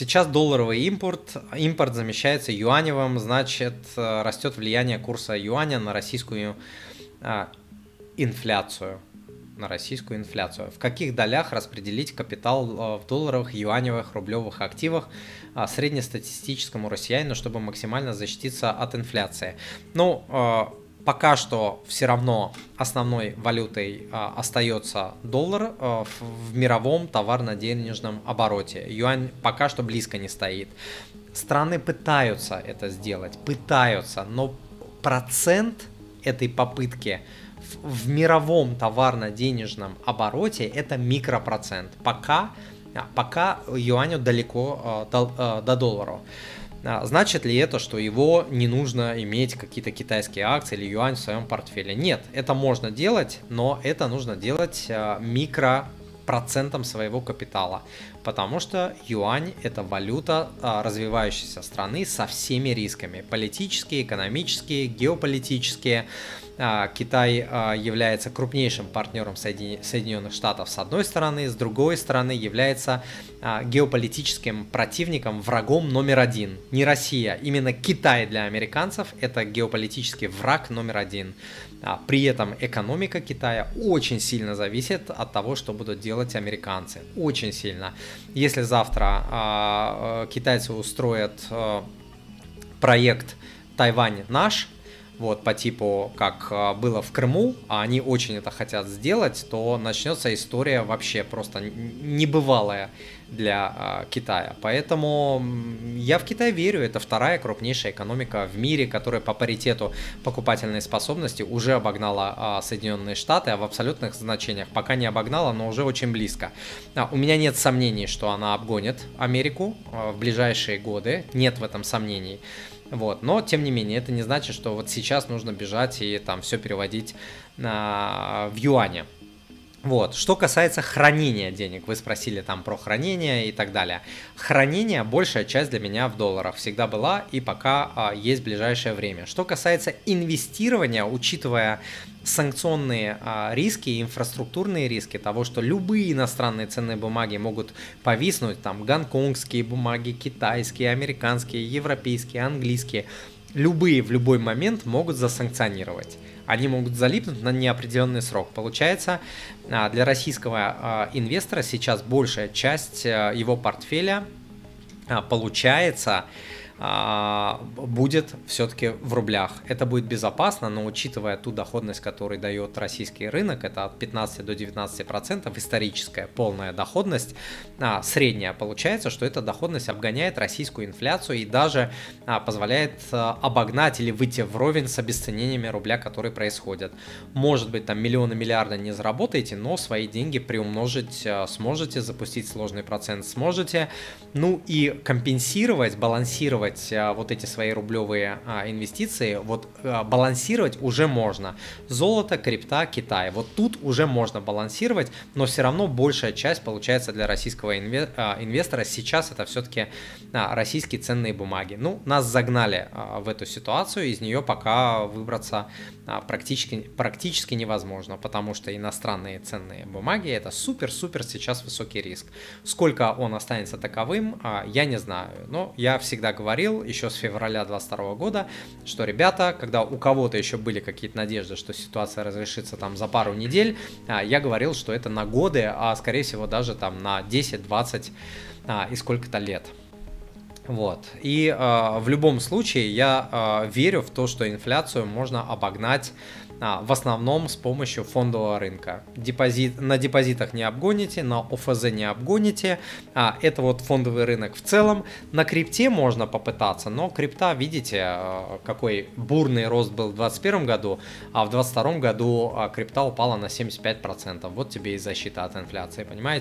сейчас долларовый импорт, импорт замещается юаневым, значит, растет влияние курса юаня на российскую инфляцию на российскую инфляцию. В каких долях распределить капитал в долларовых, юаневых, рублевых активах среднестатистическому россиянину, чтобы максимально защититься от инфляции? Ну, пока что все равно основной валютой а, остается доллар а, в, в мировом товарно-денежном обороте. Юань пока что близко не стоит. Страны пытаются это сделать, пытаются, но процент этой попытки в, в мировом товарно-денежном обороте это микропроцент. Пока, а, пока юаню далеко а, до, а, до доллара. А, значит ли это, что его не нужно иметь какие-то китайские акции или юань в своем портфеле? Нет, это можно делать, но это нужно делать а, микро процентом своего капитала, потому что юань это валюта а, развивающейся страны со всеми рисками, политические, экономические, геополитические, а, Китай а, является крупнейшим партнером Соединенных Штатов с одной стороны, с другой стороны является геополитическим противником, врагом номер один. Не Россия, именно Китай для американцев это геополитический враг номер один. При этом экономика Китая очень сильно зависит от того, что будут делать американцы. Очень сильно. Если завтра китайцы устроят проект Тайвань наш, вот по типу, как а, было в Крыму, а они очень это хотят сделать, то начнется история вообще просто небывалая для а, Китая. Поэтому я в Китай верю, это вторая крупнейшая экономика в мире, которая по паритету покупательной способности уже обогнала а, Соединенные Штаты, а в абсолютных значениях пока не обогнала, но уже очень близко. А, у меня нет сомнений, что она обгонит Америку в ближайшие годы, нет в этом сомнений. Вот. Но, тем не менее, это не значит, что вот сейчас нужно бежать и там все переводить на, в юане. Вот. Что касается хранения денег, вы спросили там про хранение и так далее. Хранение, большая часть для меня в долларах всегда была и пока а, есть ближайшее время. Что касается инвестирования, учитывая санкционные а, риски, инфраструктурные риски того, что любые иностранные ценные бумаги могут повиснуть, там гонконгские бумаги, китайские, американские, европейские, английские, любые в любой момент могут засанкционировать они могут залипнуть на неопределенный срок. Получается, а, для российского а, инвестора сейчас большая часть а, его портфеля получается будет все-таки в рублях. Это будет безопасно, но учитывая ту доходность, которую дает российский рынок, это от 15 до 19 процентов, историческая полная доходность, а, средняя получается, что эта доходность обгоняет российскую инфляцию и даже а, позволяет обогнать или выйти вровень с обесценениями рубля, которые происходят. Может быть, там миллионы, миллиарды не заработаете, но свои деньги приумножить сможете, запустить сложный процент сможете, ну и компенсировать, балансировать балансировать а, вот эти свои рублевые а, инвестиции, вот а, балансировать уже можно. Золото, крипта, Китай. Вот тут уже можно балансировать, но все равно большая часть получается для российского инвестора. Сейчас это все-таки российские ценные бумаги. Ну, нас загнали в эту ситуацию, из нее пока выбраться практически, практически невозможно, потому что иностранные ценные бумаги это супер-супер сейчас высокий риск. Сколько он останется таковым, я не знаю, но я всегда говорю, говорил еще с февраля 2022 года, что, ребята, когда у кого-то еще были какие-то надежды, что ситуация разрешится там за пару недель, а, я говорил, что это на годы, а скорее всего даже там на 10, 20 а, и сколько-то лет. Вот. И э, в любом случае я э, верю в то, что инфляцию можно обогнать а, в основном с помощью фондового рынка. Депозит, на депозитах не обгоните, на ОФЗ не обгоните. А, это вот фондовый рынок в целом. На крипте можно попытаться, но крипта, видите, а, какой бурный рост был в 2021 году, а в 2022 году а, крипта упала на 75%. Вот тебе и защита от инфляции, понимаете?